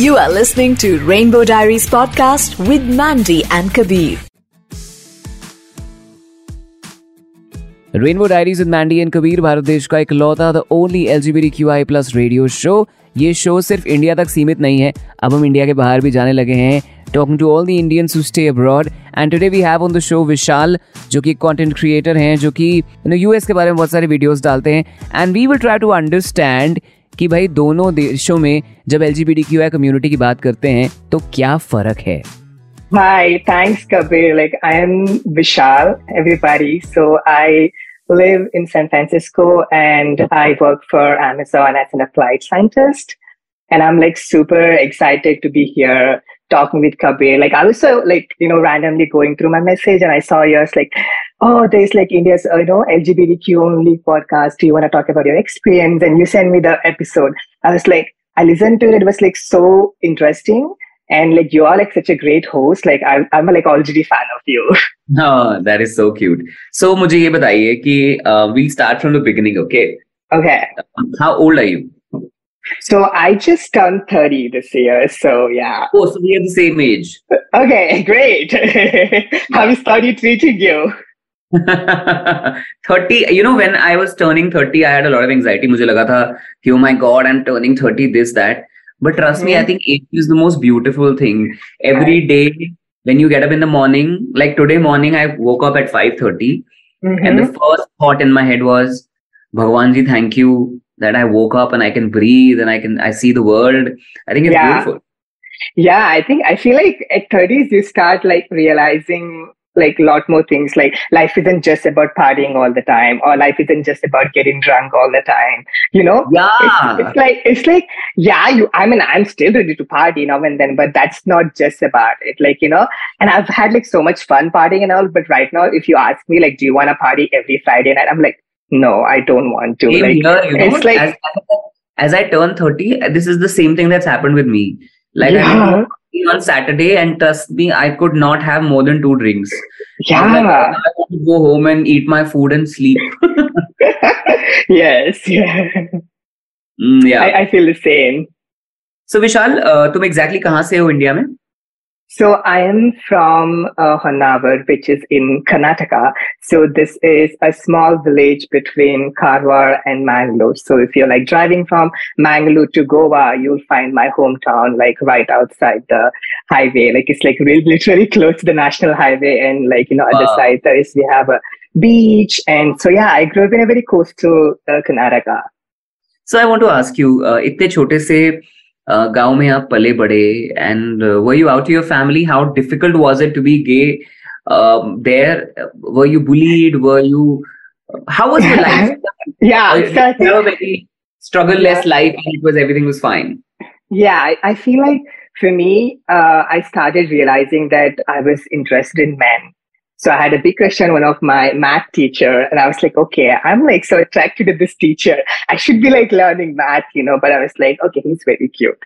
You are listening to Rainbow Diaries podcast with Mandy and Kabir. Rainbow diaries with Mandy and Kabir Bharat देश का एक लौता the only L G B Q I plus radio show ये show सिर्फ़ India तक सीमित नहीं है अब हम इंडिया के बाहर भी जाने लगे हैं talking to all the Indians who stay abroad and today we have on the show Vishal जो कि कंटेंट क्रिएटर हैं जो कि यू नो यूएस के बारे में बहुत सारे वीडियोस डालते हैं and we will try to understand कि भाई दोनों देशों में जब एल कम्युनिटी की बात करते हैं तो क्या फ़र्क है Hi, thanks, Kabir. Like, I am Vishal, everybody. So I live in San Francisco and I work for Amazon as an applied scientist. And I'm like super excited to be here talking with Kabir. Like I was so like, you know, randomly going through my message and I saw yours like, oh, there's like India's, uh, you know, LGBTQ only podcast. Do you want to talk about your experience? And you send me the episode. I was like, I listened to it. It was like so interesting. And like, you are like such a great host. Like I'm, I'm like already fan of you. Oh, that is so cute. So mujhe ye bataiye ki, uh, we'll start from the beginning. Okay. Okay. Uh, how old are you? So I just turned 30 this year. So yeah. Oh, so we are the same age. Okay, great. How is 30 treating you? 30 you know when i was turning 30 i had a lot of anxiety mujhe laga tha oh my god i'm turning 30 this that but trust mm-hmm. me, I mm-hmm. think age is the most beautiful thing. Every day when you get up in the morning, like today morning, I woke up at 5.30 mm-hmm. and the first thought in my head was, Bhagwanji, thank you that I woke up and I can breathe and I can, I see the world. I think it's yeah. beautiful. Yeah, I think, I feel like at 30s, you start like realizing like a lot more things like life isn't just about partying all the time or life isn't just about getting drunk all the time you know yeah it's, it's like it's like yeah you i mean i'm still ready to party now and then but that's not just about it like you know and i've had like so much fun partying and all but right now if you ask me like do you want to party every friday night i'm like no i don't want to same like here, you know, it's like as, as i turn 30 this is the same thing that's happened with me like yeah. on Saturday, and trust me, I could not have more than two drinks. Yeah, I, like, I want to go home and eat my food and sleep. yes, yeah, mm, yeah. I, I, feel the same. So Vishal, uh, तुम exactly कहाँ से हो India में? So I am from uh, Honavar, which is in Karnataka. So this is a small village between Karwar and Mangalore. So if you're like driving from Mangalore to Goa, you'll find my hometown like right outside the highway. Like it's like really literally close to the national highway, and like you know, wow. other side there is we have a beach, and so yeah, I grew up in a very coastal uh, Karnataka. So I want to ask you, uh, इतने छोटे से गांव में आप पले बड़े and were you out your family how difficult was it to be gay there were you bullied were you how was your life yeah exactly. a very struggle less yeah. life and it was everything was fine yeah I, I feel like for me uh, i started realizing that i was interested in men so I had a big crush on one of my math teacher, and I was like, okay, I'm like so attracted to this teacher. I should be like learning math, you know. But I was like, okay, he's very cute.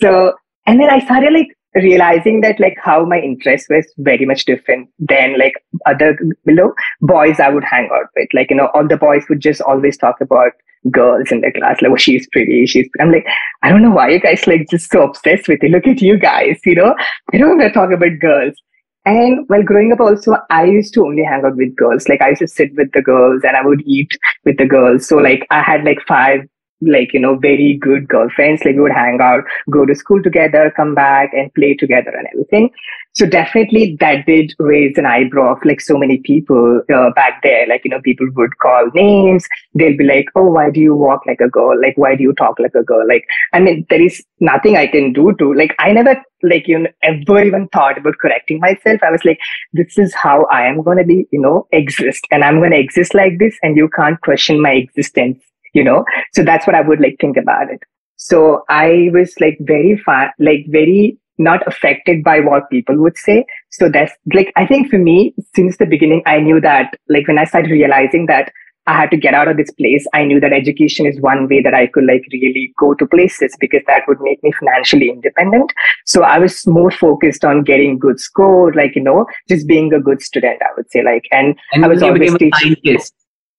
So and then I started like realizing that like how my interest was very much different than like other you know boys I would hang out with. Like you know, all the boys would just always talk about girls in the class. Like, oh, she's pretty. She's. I'm like, I don't know why you guys like just so obsessed with it. Look at you guys. You know, I don't want to talk about girls. And while growing up, also, I used to only hang out with girls. Like, I used to sit with the girls and I would eat with the girls. So, like, I had like five like you know very good girlfriends like we would hang out go to school together come back and play together and everything. So definitely that did raise an eyebrow of like so many people uh, back there. Like you know people would call names. They'll be like oh why do you walk like a girl? Like why do you talk like a girl? Like i mean there is nothing i can do to like i never like you know ever even thought about correcting myself. I was like this is how i am going to be you know exist. And i'm going to exist like this and you can't question my existence you know so that's what i would like think about it so i was like very far like very not affected by what people would say so that's like i think for me since the beginning i knew that like when i started realizing that I had to get out of this place. I knew that education is one way that I could like really go to places because that would make me financially independent. So I was more focused on getting good score, like, you know, just being a good student, I would say like, and, and I was always teaching.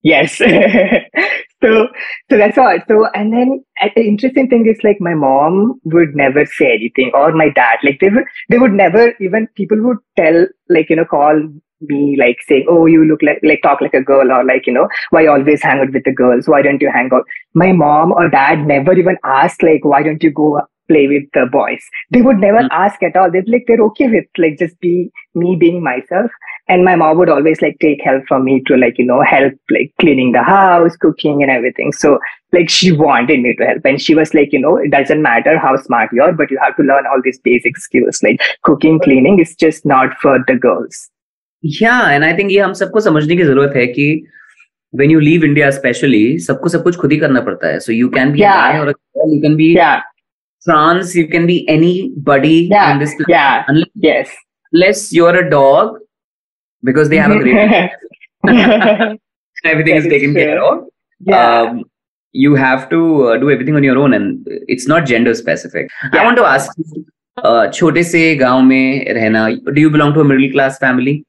Yes. so so that's all. So and then uh, the interesting thing is like my mom would never say anything or my dad like they would they would never even people would tell like you know call me like saying oh you look like like talk like a girl or like you know why you always hang out with the girls why don't you hang out my mom or dad never even asked like why don't you go play with the boys. They would never mm-hmm. ask at all. They'd like, they're okay with like just be me being myself. And my mom would always like take help from me to like, you know, help like cleaning the house, cooking and everything. So like she wanted me to help. And she was like, you know, it doesn't matter how smart you are, but you have to learn all these basic skills. Like cooking, cleaning is just not for the girls. Yeah, and I think ये हम सबको समझने की जरूरत है कि when you leave India especially सबको सब कुछ खुद ही करना पड़ता है so you can be yeah. a guy or a girl you can be yeah. trans, you can be anybody yeah, in this planet. Yeah. Unless, yes. Unless you're a dog, because they have a great everything that is taken true. care of. Yeah. Um, you have to uh, do everything on your own and it's not gender specific. Yeah. I want to ask you, uh, छोटे से गांव में रहना, do you belong to a middle class family?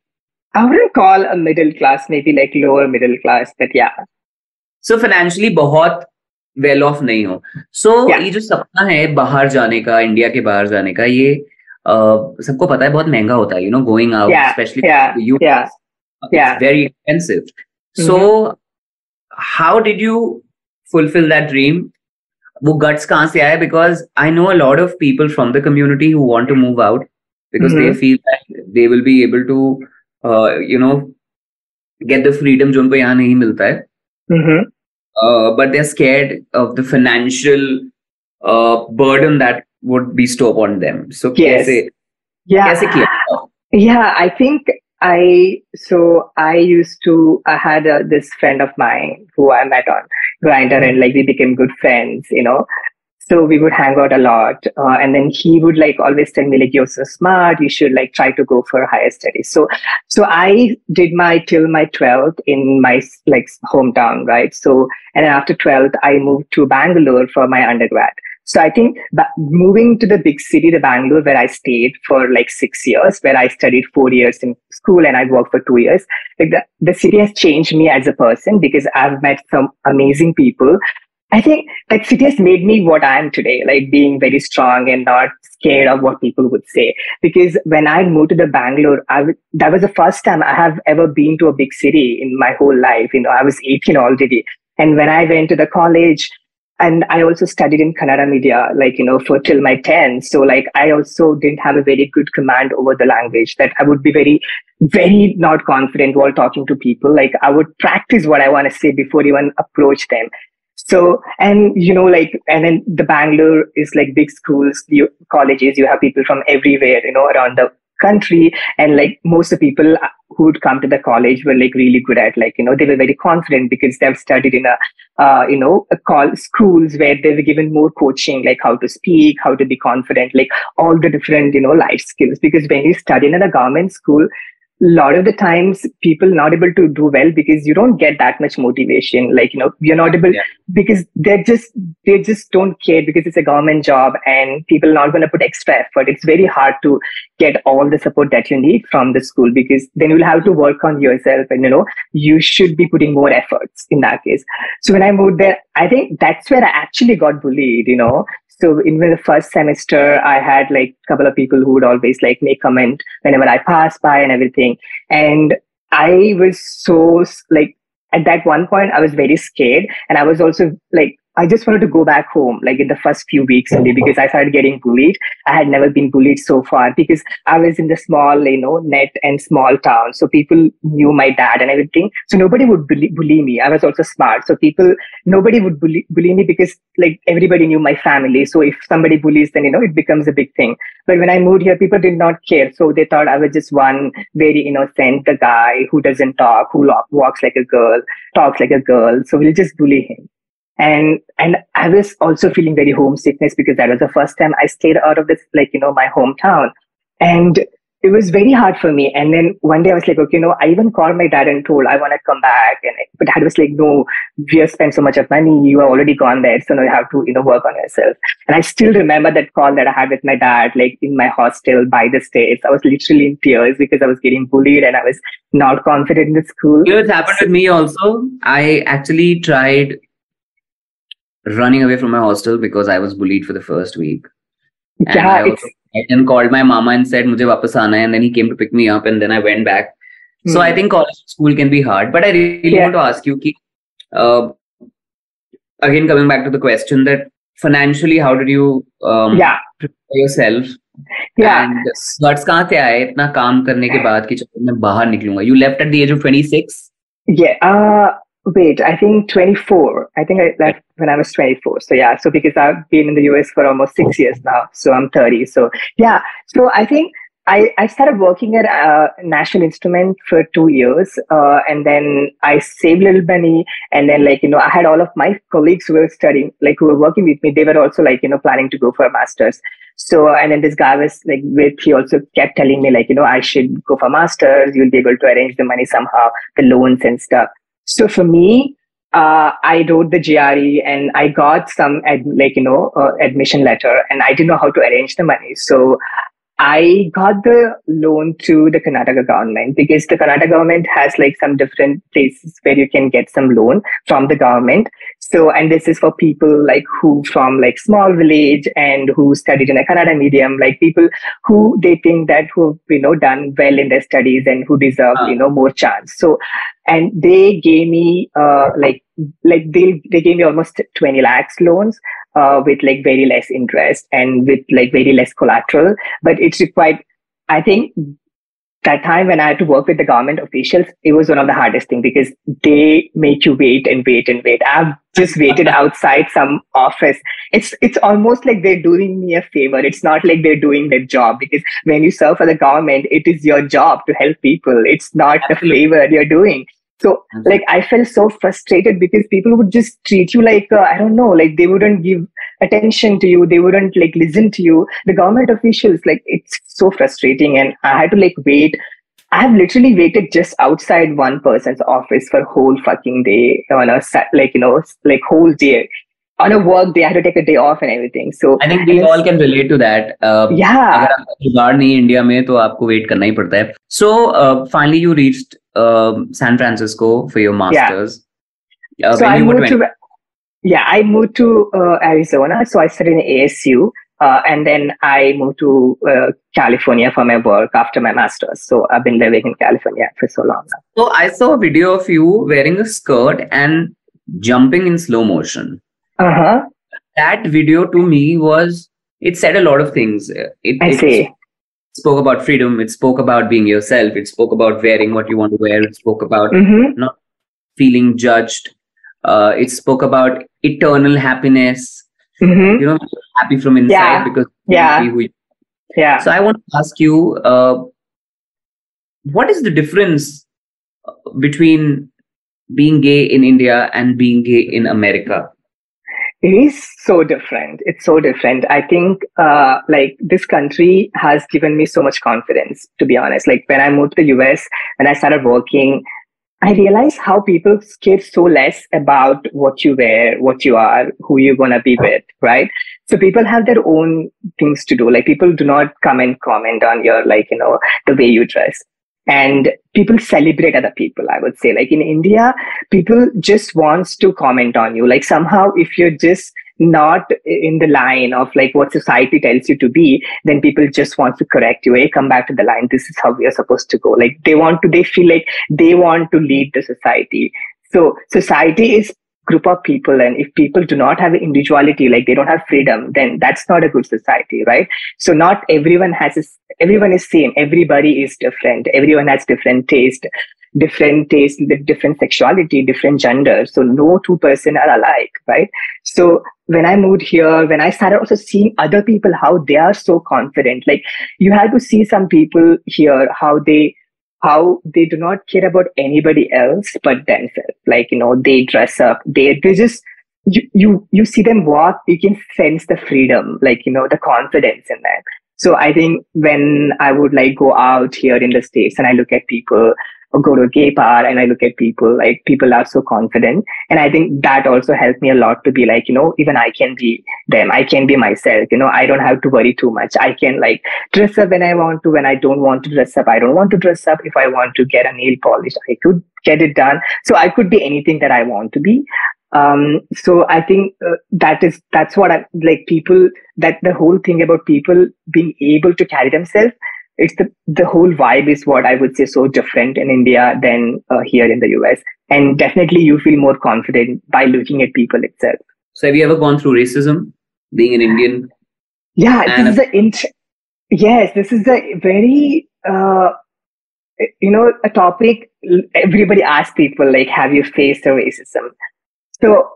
I wouldn't call a middle class, maybe like lower middle class, but yeah. So financially बहुत well off नहीं हो। सो so, yeah. ये जो सपना है बाहर जाने का इंडिया के बाहर जाने का ये uh, सबको पता है बहुत महँगा होता है you know going out specially you very expensive so how did you fulfil that dream वो गट्स कहाँ से आया? Because I know a lot of people from the community who want to move out because they feel that they will be able to you know get the freedom जो उनको यहाँ नहीं मिलता है। Mm-hmm. Uh, but they're scared of the financial uh, burden that would be on them. So, yes. yeah. Yeah, I think I so I used to I had uh, this friend of mine who I met on Grindr and like we became good friends, you know. So we would hang out a lot. Uh, and then he would like always tell me like, you're so smart. You should like try to go for higher studies. So, so I did my till my 12th in my like hometown, right? So, and after 12th, I moved to Bangalore for my undergrad. So I think moving to the big city, the Bangalore, where I stayed for like six years, where I studied four years in school and I worked for two years, like the, the city has changed me as a person because I've met some amazing people I think city has made me what I am today, like being very strong and not scared of what people would say. Because when I moved to the Bangalore, I w- that was the first time I have ever been to a big city in my whole life. You know, I was 18 already. And when I went to the college, and I also studied in Kannada media, like, you know, for till my 10. So like, I also didn't have a very good command over the language that I would be very, very not confident while talking to people. Like I would practice what I want to say before even approach them. So, and you know, like, and then the Bangalore is like big schools, you, colleges, you have people from everywhere, you know, around the country. And like most of the people who would come to the college were like really good at like, you know, they were very confident because they've studied in a, uh, you know, a call schools where they were given more coaching, like how to speak, how to be confident, like all the different, you know, life skills. Because when you study in a government school, lot of the times people not able to do well because you don't get that much motivation. Like you know you're not able yeah. because they just they just don't care because it's a government job and people are not going to put extra effort. It's very hard to get all the support that you need from the school because then you'll have to work on yourself and you know you should be putting more efforts in that case. So when i moved there i think that's where i actually got bullied you know so in the first semester, I had like a couple of people who would always like make comment whenever I pass by and everything. And I was so like at that one point, I was very scared. And I was also like I just wanted to go back home, like in the first few weeks only, because I started getting bullied. I had never been bullied so far because I was in the small, you know, net and small town. So people knew my dad and everything. So nobody would bully, bully me. I was also smart. So people, nobody would bully, bully me because like everybody knew my family. So if somebody bullies, then, you know, it becomes a big thing. But when I moved here, people did not care. So they thought I was just one very innocent guy who doesn't talk, who walks like a girl, talks like a girl. So we'll just bully him and and i was also feeling very homesickness because that was the first time i stayed out of this like you know my hometown and it was very hard for me. And then one day I was like, okay, no, I even called my dad and told I want to come back. And but dad was like, no, we have spent so much of money. You are already gone there. So now you have to, you know, work on yourself. And I still remember that call that I had with my dad, like in my hostel by the States. I was literally in tears because I was getting bullied and I was not confident in the school. You know, it's happened with me also. I actually tried running away from my hostel because I was bullied for the first week. And Yeah, I it's- also and called my mama and said मुझे वापस आना है and then he came to pick me up and then I went back. So Hmm. I think college school can be hard. But I really Yeah. want to ask you ki, uh, again coming back to the question that financially how did you um, yeah, prepare yourself yeah. and guts कहाँ से आए इतना काम करने के बाद कि चलो मैं बाहर निकलूंगा you left at the age of 26 Yeah. Uh, wait, I think 24. I think I left when I was 24. So yeah. So because I've been in the US for almost six years now. So I'm 30. So yeah. So I think I, I started working at uh, National Instrument for two years. Uh, and then I saved a little money. And then like, you know, I had all of my colleagues who were studying, like who were working with me. They were also like, you know, planning to go for a master's. So, and then this guy was like with, he also kept telling me like, you know, I should go for masters. You'll be able to arrange the money somehow, the loans and stuff. So for me, uh, I wrote the GRE and I got some ad, like, you know, uh, admission letter and I didn't know how to arrange the money. So I got the loan to the Karnataka government because the Karnataka government has like some different places where you can get some loan from the government. So, and this is for people like who from like small village and who studied in a Kannada medium, like people who they think that who you know done well in their studies and who deserve Ah. you know more chance. So, and they gave me uh like like they they gave me almost 20 lakhs loans uh with like very less interest and with like very less collateral but it's required i think that time when i had to work with the government officials it was one of the hardest things because they make you wait and wait and wait. I've just waited outside some office. It's it's almost like they're doing me a favor. It's not like they're doing their job because when you serve for the government it is your job to help people. It's not a favor you're doing. So like i felt so frustrated because people would just treat you like uh, i don't know like they wouldn't give attention to you they wouldn't like listen to you the government officials like it's so frustrating and i had to like wait i have literally waited just outside one person's office for whole fucking day on a sat like you know like whole day on a work day i had to take a day off and everything so I think we and all can relate to that. Uh, yeah अगर आपका जुगाड़ नहीं है India में तो आपको wait करना ही पड़ता है so finally you reached San Francisco for your masters so I moved to yeah, I moved to uh, Arizona. So I studied in ASU, uh, and then I moved to uh, California for my work after my master's. So I've been living in California for so long now. So I saw a video of you wearing a skirt and jumping in slow motion. Uh huh. That video to me was it said a lot of things. It, I it see. spoke about freedom. It spoke about being yourself. It spoke about wearing what you want to wear. It spoke about Mm-hmm. feeling judged. Uh, it spoke about eternal happiness. Mm-hmm. You know, happy from inside Yeah. because Yeah. be who you Yeah. So I want to ask you, uh, what is the difference uh, between being gay in India and being gay in America? It is so different. It's so different. I think, uh, like this country has given me so much confidence, to be honest. Like when I moved to the US, when I started working, I realize how people care so less about what you wear, what you are, who you're going to be with, right? So people have their own things to do. Like people do not come and comment on your, like, you know, the way you dress. And people celebrate other people, I would say. Like in India, people just wants to comment on you. Like somehow if you're just not in the line of like what society tells you to be, then people just want to correct you. Hey, come back to the line. This is how we are supposed to go. Like they want to, they feel like they want to lead the society. So society is group of people and if people do not have individuality like they don't have freedom then that's not a good society right so not everyone has a, everyone is same everybody is different everyone has different taste different taste different sexuality different gender so no two person are alike right so when i moved here when i started also seeing other people how they are so confident like you have to see some people here how they how they do not care about anybody else but themselves. Like, you know, they dress up, they, they just, you, you, you see them walk, you can sense the freedom, like, you know, the confidence in them. So I think when I would like go out here in the States and I look at people or go to a gay bar and I look at people, like people are so confident. And I think that also helped me a lot to be like, you know, even I can be them. I can be myself. You know, I don't have to worry too much. I can like dress up when I want to. When I don't want to dress up, I don't want to dress up. If I want to get a nail polish, I could get it done. So I could be anything that I want to be. Um, so I think uh, that is, that's what I like people, that the whole thing about people being able to carry themselves it's the the whole vibe is what I would say so different in India than uh, here in the US. And definitely, you feel more confident by looking at people itself. So, have you ever gone through racism, being an Indian? Yeah, this is a int- yes, this is a very uh, you know a topic everybody asks people like, have you faced a racism? So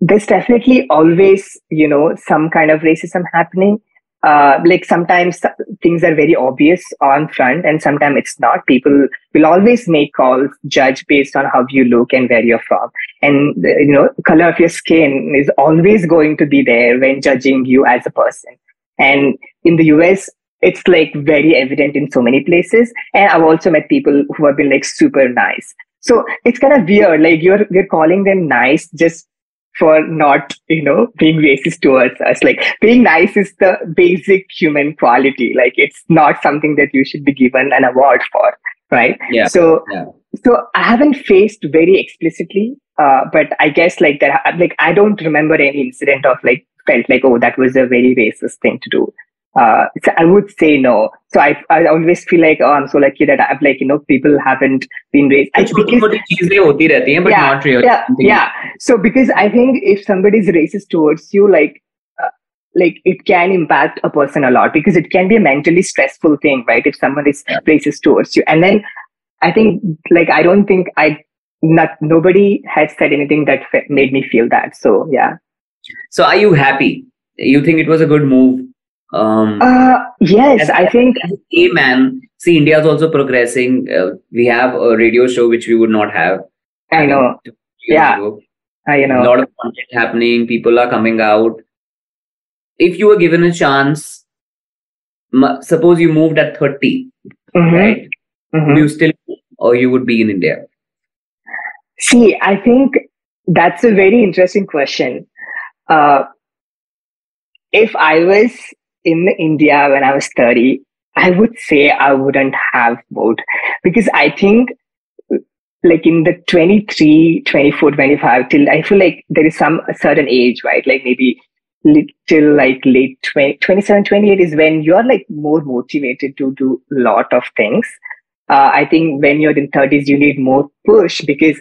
there's definitely always you know some kind of racism happening uh, like sometimes things are very obvious on front and sometimes it's not. People will always make calls judge based on how you look and where you're from. And you know color of your skin is always going to be there when judging you as a person. And in the us it's like very evident in so many places. And i've also met people who have been like super nice. So it's kind of weird. Like you're you're calling them nice just for not, you know, being racist towards us. Like being nice is the basic human quality. Like it's not something that you should be given an award for, right? Yeah. So, yeah. so I haven't faced very explicitly, uh, but I guess like that, like I don't remember any incident of like felt like, oh, that was a very racist thing to do uh, so I would say no. So I, I always feel like, oh, I'm so lucky that I've like, you know, people haven't been raised. I, because, but yeah, not really. Yeah, yeah. So because I think if somebody is racist towards you, like, uh, like it can impact a person a lot because it can be a mentally stressful thing, right? If someone is yeah. racist towards you. And then I think, like, I don't think I, not, nobody has said anything that made me feel that. So, yeah. So are you happy? You think it was a good move um, uh, yes, I think. Hey, man, see, India is also progressing. Uh, we have a radio show which we would not have. I know. Yeah. I know. A lot of content happening. People are coming out. If you were given a chance, suppose you moved at 30, mm-hmm. right? Mm-hmm. you still, or you would be in India? See, I think that's a very interesting question. Uh, if I was in India when I was 30, I would say I wouldn't have moved because I think like in the 23, 24, 25 till I feel like there is some certain age, right? Like maybe till like late 20, 27, 28 is when you're like more motivated to do a lot of things. Uh, I think when you're in 30s, you need more push because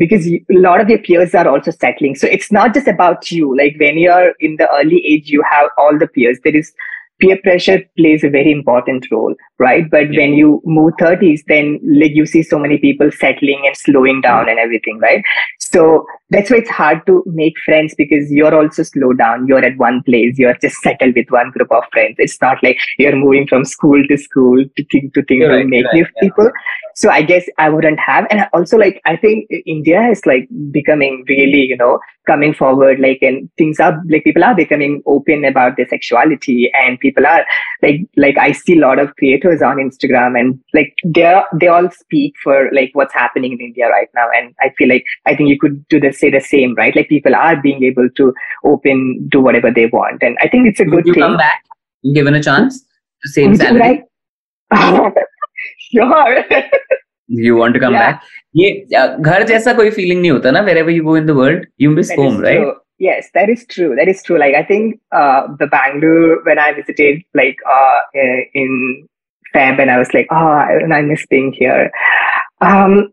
because a lot of your peers are also settling. So it's not just about you. Like when you're in the early age, you have all the peers. There is peer pressure plays a very important role, right? But yeah. when you move 30s, then like you see so many people settling and slowing mm. down and everything, right? So that's why it's hard to make friends because you're also slow down. You're at one place. You're just settled with one group of friends. It's not like you're moving from school to school to thing to thing to right, make right, new yeah. people. So I guess I wouldn't have. And also like, I think India is like becoming really, you know, coming forward, like, and things are like people are becoming open about their sexuality and people are like, like I see a lot of creators on Instagram and like they're, they all speak for like what's happening in India right now. And I feel like, I think you could do the say the same, right? Like people are being able to open, do whatever they want. And I think it's a Would good you thing. come back given a chance to same salary? sure. you want to come yeah. back ये घर जैसा कोई feeling नहीं होता ना wherever you go in the world you miss that home right true. yes that is true that is true like i think uh, the bangalore when i visited like uh, in feb and i was like oh i miss being here um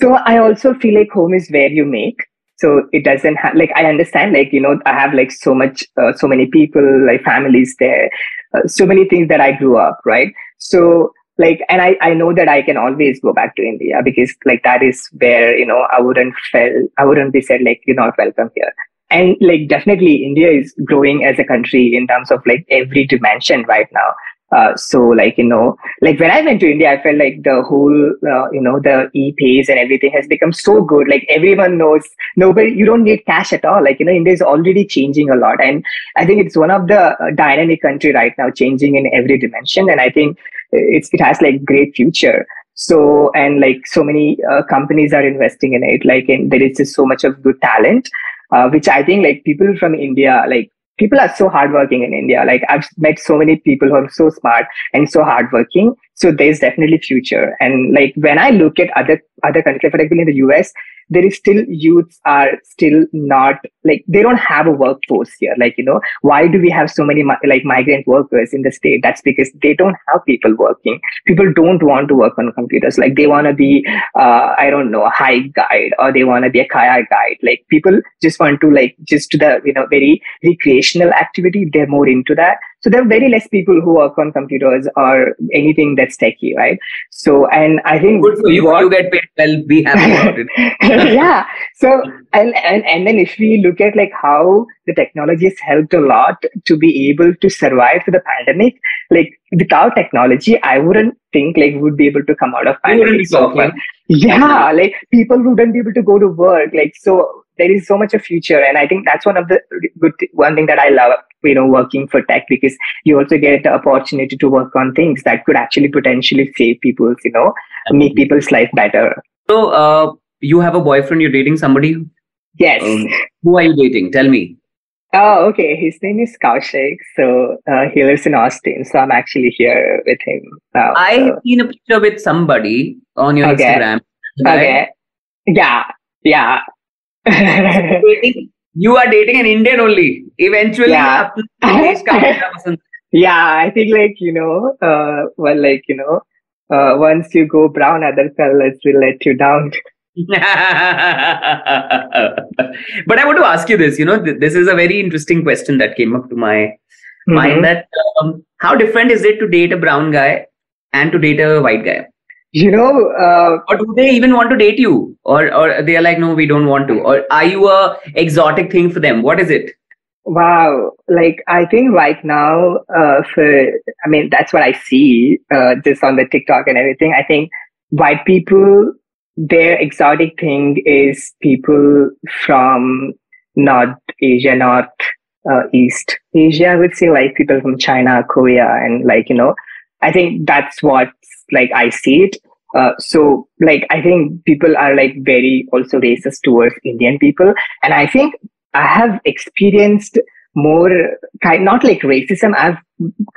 so i also feel like home is where you make so it doesn't have like i understand like you know i have like so much uh, so many people like families there uh, so many things that i grew up right so like and I, I know that i can always go back to india because like that is where you know i wouldn't feel i wouldn't be said like you're not welcome here. And like definitely india is growing as a country in terms of like every dimension right now Uh, so like, you know, like when I went to India, I felt like the whole, uh, you know, the e-pays and everything has become so good. Like everyone knows, nobody, you don't need cash at all. Like, you know, India is already changing a lot. And I think it's one of the uh, dynamic country right now, changing in every dimension. And I think it's, it has like great future. So, and like so many uh, companies are investing in it. Like, and there is just so much of good talent. Uh, which I think like people from India, like people are so hardworking in India. Like I've met so many people who are so smart and so hardworking. So there's definitely future. And like when I look at other other countries, for example, in the US, there is still youths are still not like they don't have a workforce here. Like you know why do we have so many like migrant workers in the state? That's because they don't have people working. People don't want to work on computers. Like they want to be uh, i don't know a hike guide or they want to be a kayak guide. Like people just want to like just to the you know very recreational activity. They're more into that so there are very less people who work on computers or anything that's techy, right? So, and I think good for you. What, you get paid well. Be happy about it. yeah. So, and, and and then if we look at like how the technology has helped a lot to be able to survive through the pandemic, like without technology, I wouldn't think like would be able to come out of pandemic so. Yeah, like people wouldn't be able to go to work. Like so, there is so much of future, and I think that's one of the good one thing that I love you know working for tech because you also get the opportunity to work on things that could actually potentially save people's you know make people's life better so uh, you have a boyfriend you're dating somebody yes um, who are you dating tell me Oh, okay. His name is Kaushik. So uh, he lives in Austin. So I'm actually here with him now. I so. seen a picture with somebody on your okay. Instagram. Right? Okay. Yeah. Yeah. You are dating an Indian only. Eventually, yeah. yeah, I think like you know, uh, well, like you know, uh, once you go brown, other fellas will let you down. but I want to ask you this. You know, th- this is a very interesting question that came up to my mm-hmm. mind. That um, how different is it to date a brown guy and to date a white guy? You know uh, or do they even want to date you? Or or they are like no we don't want to. Or are you a exotic thing for them? What is it? Wow. Like i think right now uh, for i mean that's what i see uh, just on the tiktok and everything. I think white people their exotic thing is people from north asia north uh, east asia i would say like people from china korea and like you know i think that's what like I see it. Uh, so like I think people are like very also racist towards Indian people, and I think I have experienced more kind not like racism. I've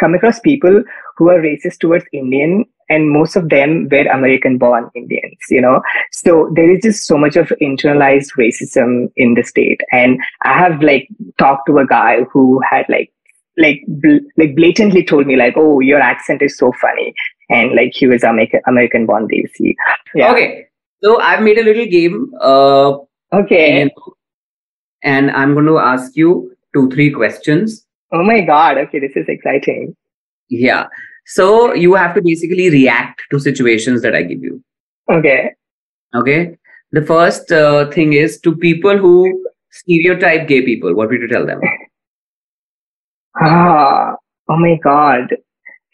come across people who are racist towards Indian, and most of them were American-born Indians. You know, so there is just so much of internalized racism in the state, and I have like talked to a guy who had like like bl- like blatantly told me like oh your accent is so funny and like he was American American born Desi. Yeah. Okay, so I've made a little game. Uh, okay. And, and I'm going to ask you two three questions. Oh my god! Okay, this is exciting. Yeah. So you have to basically react to situations that I give you. Okay. Okay. The first uh, thing is to people who stereotype gay people. What would you tell them? ah, oh my god!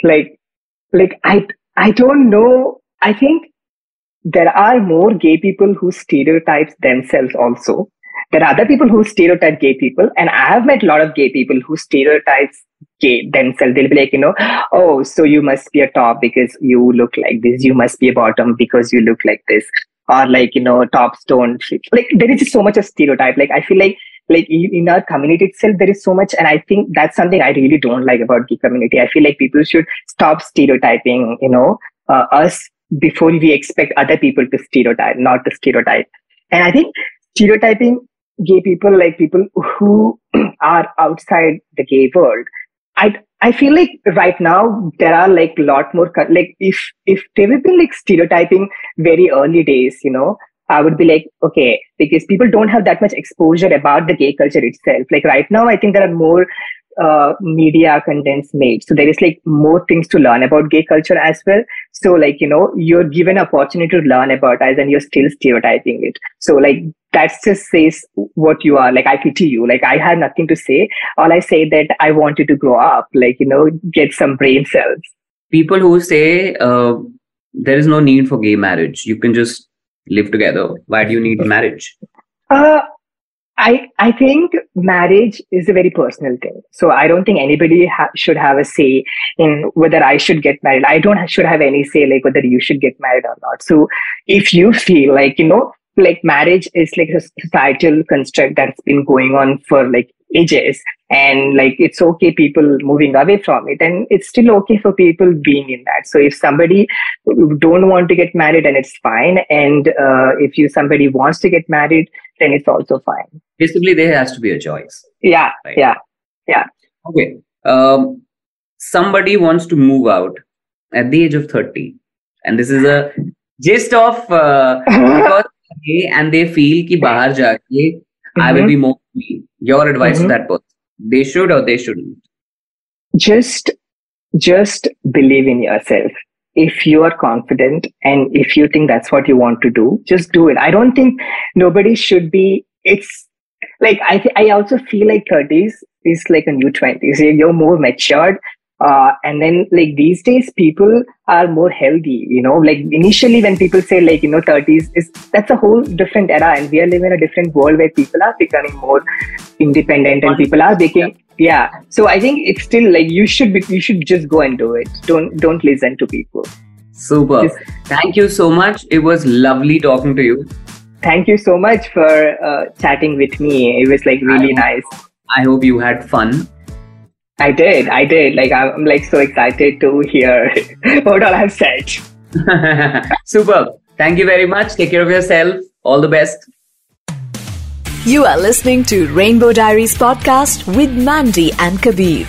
Like like I I don't know. I think there are more gay people who stereotype themselves also. There are other people who stereotype gay people, and I have met a lot of gay people who stereotype gay themselves. They'll be like, you know, oh, so you must be a top because you look like this. You must be a bottom because you look like this. Or like, you know, tops don't. Like there is just so much of stereotype. Like I feel like like in our community itself there is so much and i think that's something i really don't like about the community. I feel like people should stop stereotyping you know uh, us before we expect other people to stereotype not to stereotype. And i think stereotyping gay people like people who are outside the gay world i i feel like right now there are like a lot more like if if there have been like stereotyping very early days you know I would be like, okay, because people don't have that much exposure about the gay culture itself. Like right now, I think there are more uh, media contents made. So there is like more things to learn about gay culture as well. So like, you know, you're given opportunity to learn about us and you're still stereotyping it. So like that just says what you are. Like I pity you. Like I have nothing to say. All I say that I want you to grow up, like, you know, get some brain cells. People who say uh, there is no need for gay marriage. You can just live together. Why do you need marriage? Uh, I I think marriage is a very personal thing. So I don't think anybody ha- should have a say in whether I should get married. I don't should have any say like whether you should get married or not. So if you feel like you know like marriage is like a societal construct that's been going on for like ages and like it's okay people moving away from it and it's still okay for people being in that so if somebody don't want to get married and it's fine and uh, if you somebody wants to get married then it's also fine basically there has to be a choice yeah right? yeah yeah okay um, somebody wants to move out at the age of 30 and this is a gist of uh, because and they feel ki bahar jaake mm-hmm. I will mm-hmm. be more free. Your advice mm-hmm. to that person. They should or they shouldn't. Just just believe in yourself. If you are confident and if you think that's what you want to do, just do it. I don't think nobody should be it's like I th- I also feel like 30s is like a new 20s. You're more matured uh, and then like these days people are more healthy you know? Like initially when people say like you know 30s is that's a whole different era and we are living in a different world where people are becoming more independent and people are making yeah. so i think it's still like you should be you should just go and do it. Don't don't listen to people. Super. Just, thank you so much. It was lovely talking to you. Thank you so much for uh, chatting with me. It was like really I, nice. I hope you had fun I did. I did. Like I'm like so excited to hear what all I've said. Super. Thank you very much. Take care of yourself. All the best. You are listening to Rainbow Diaries podcast with Mandy and Kabir.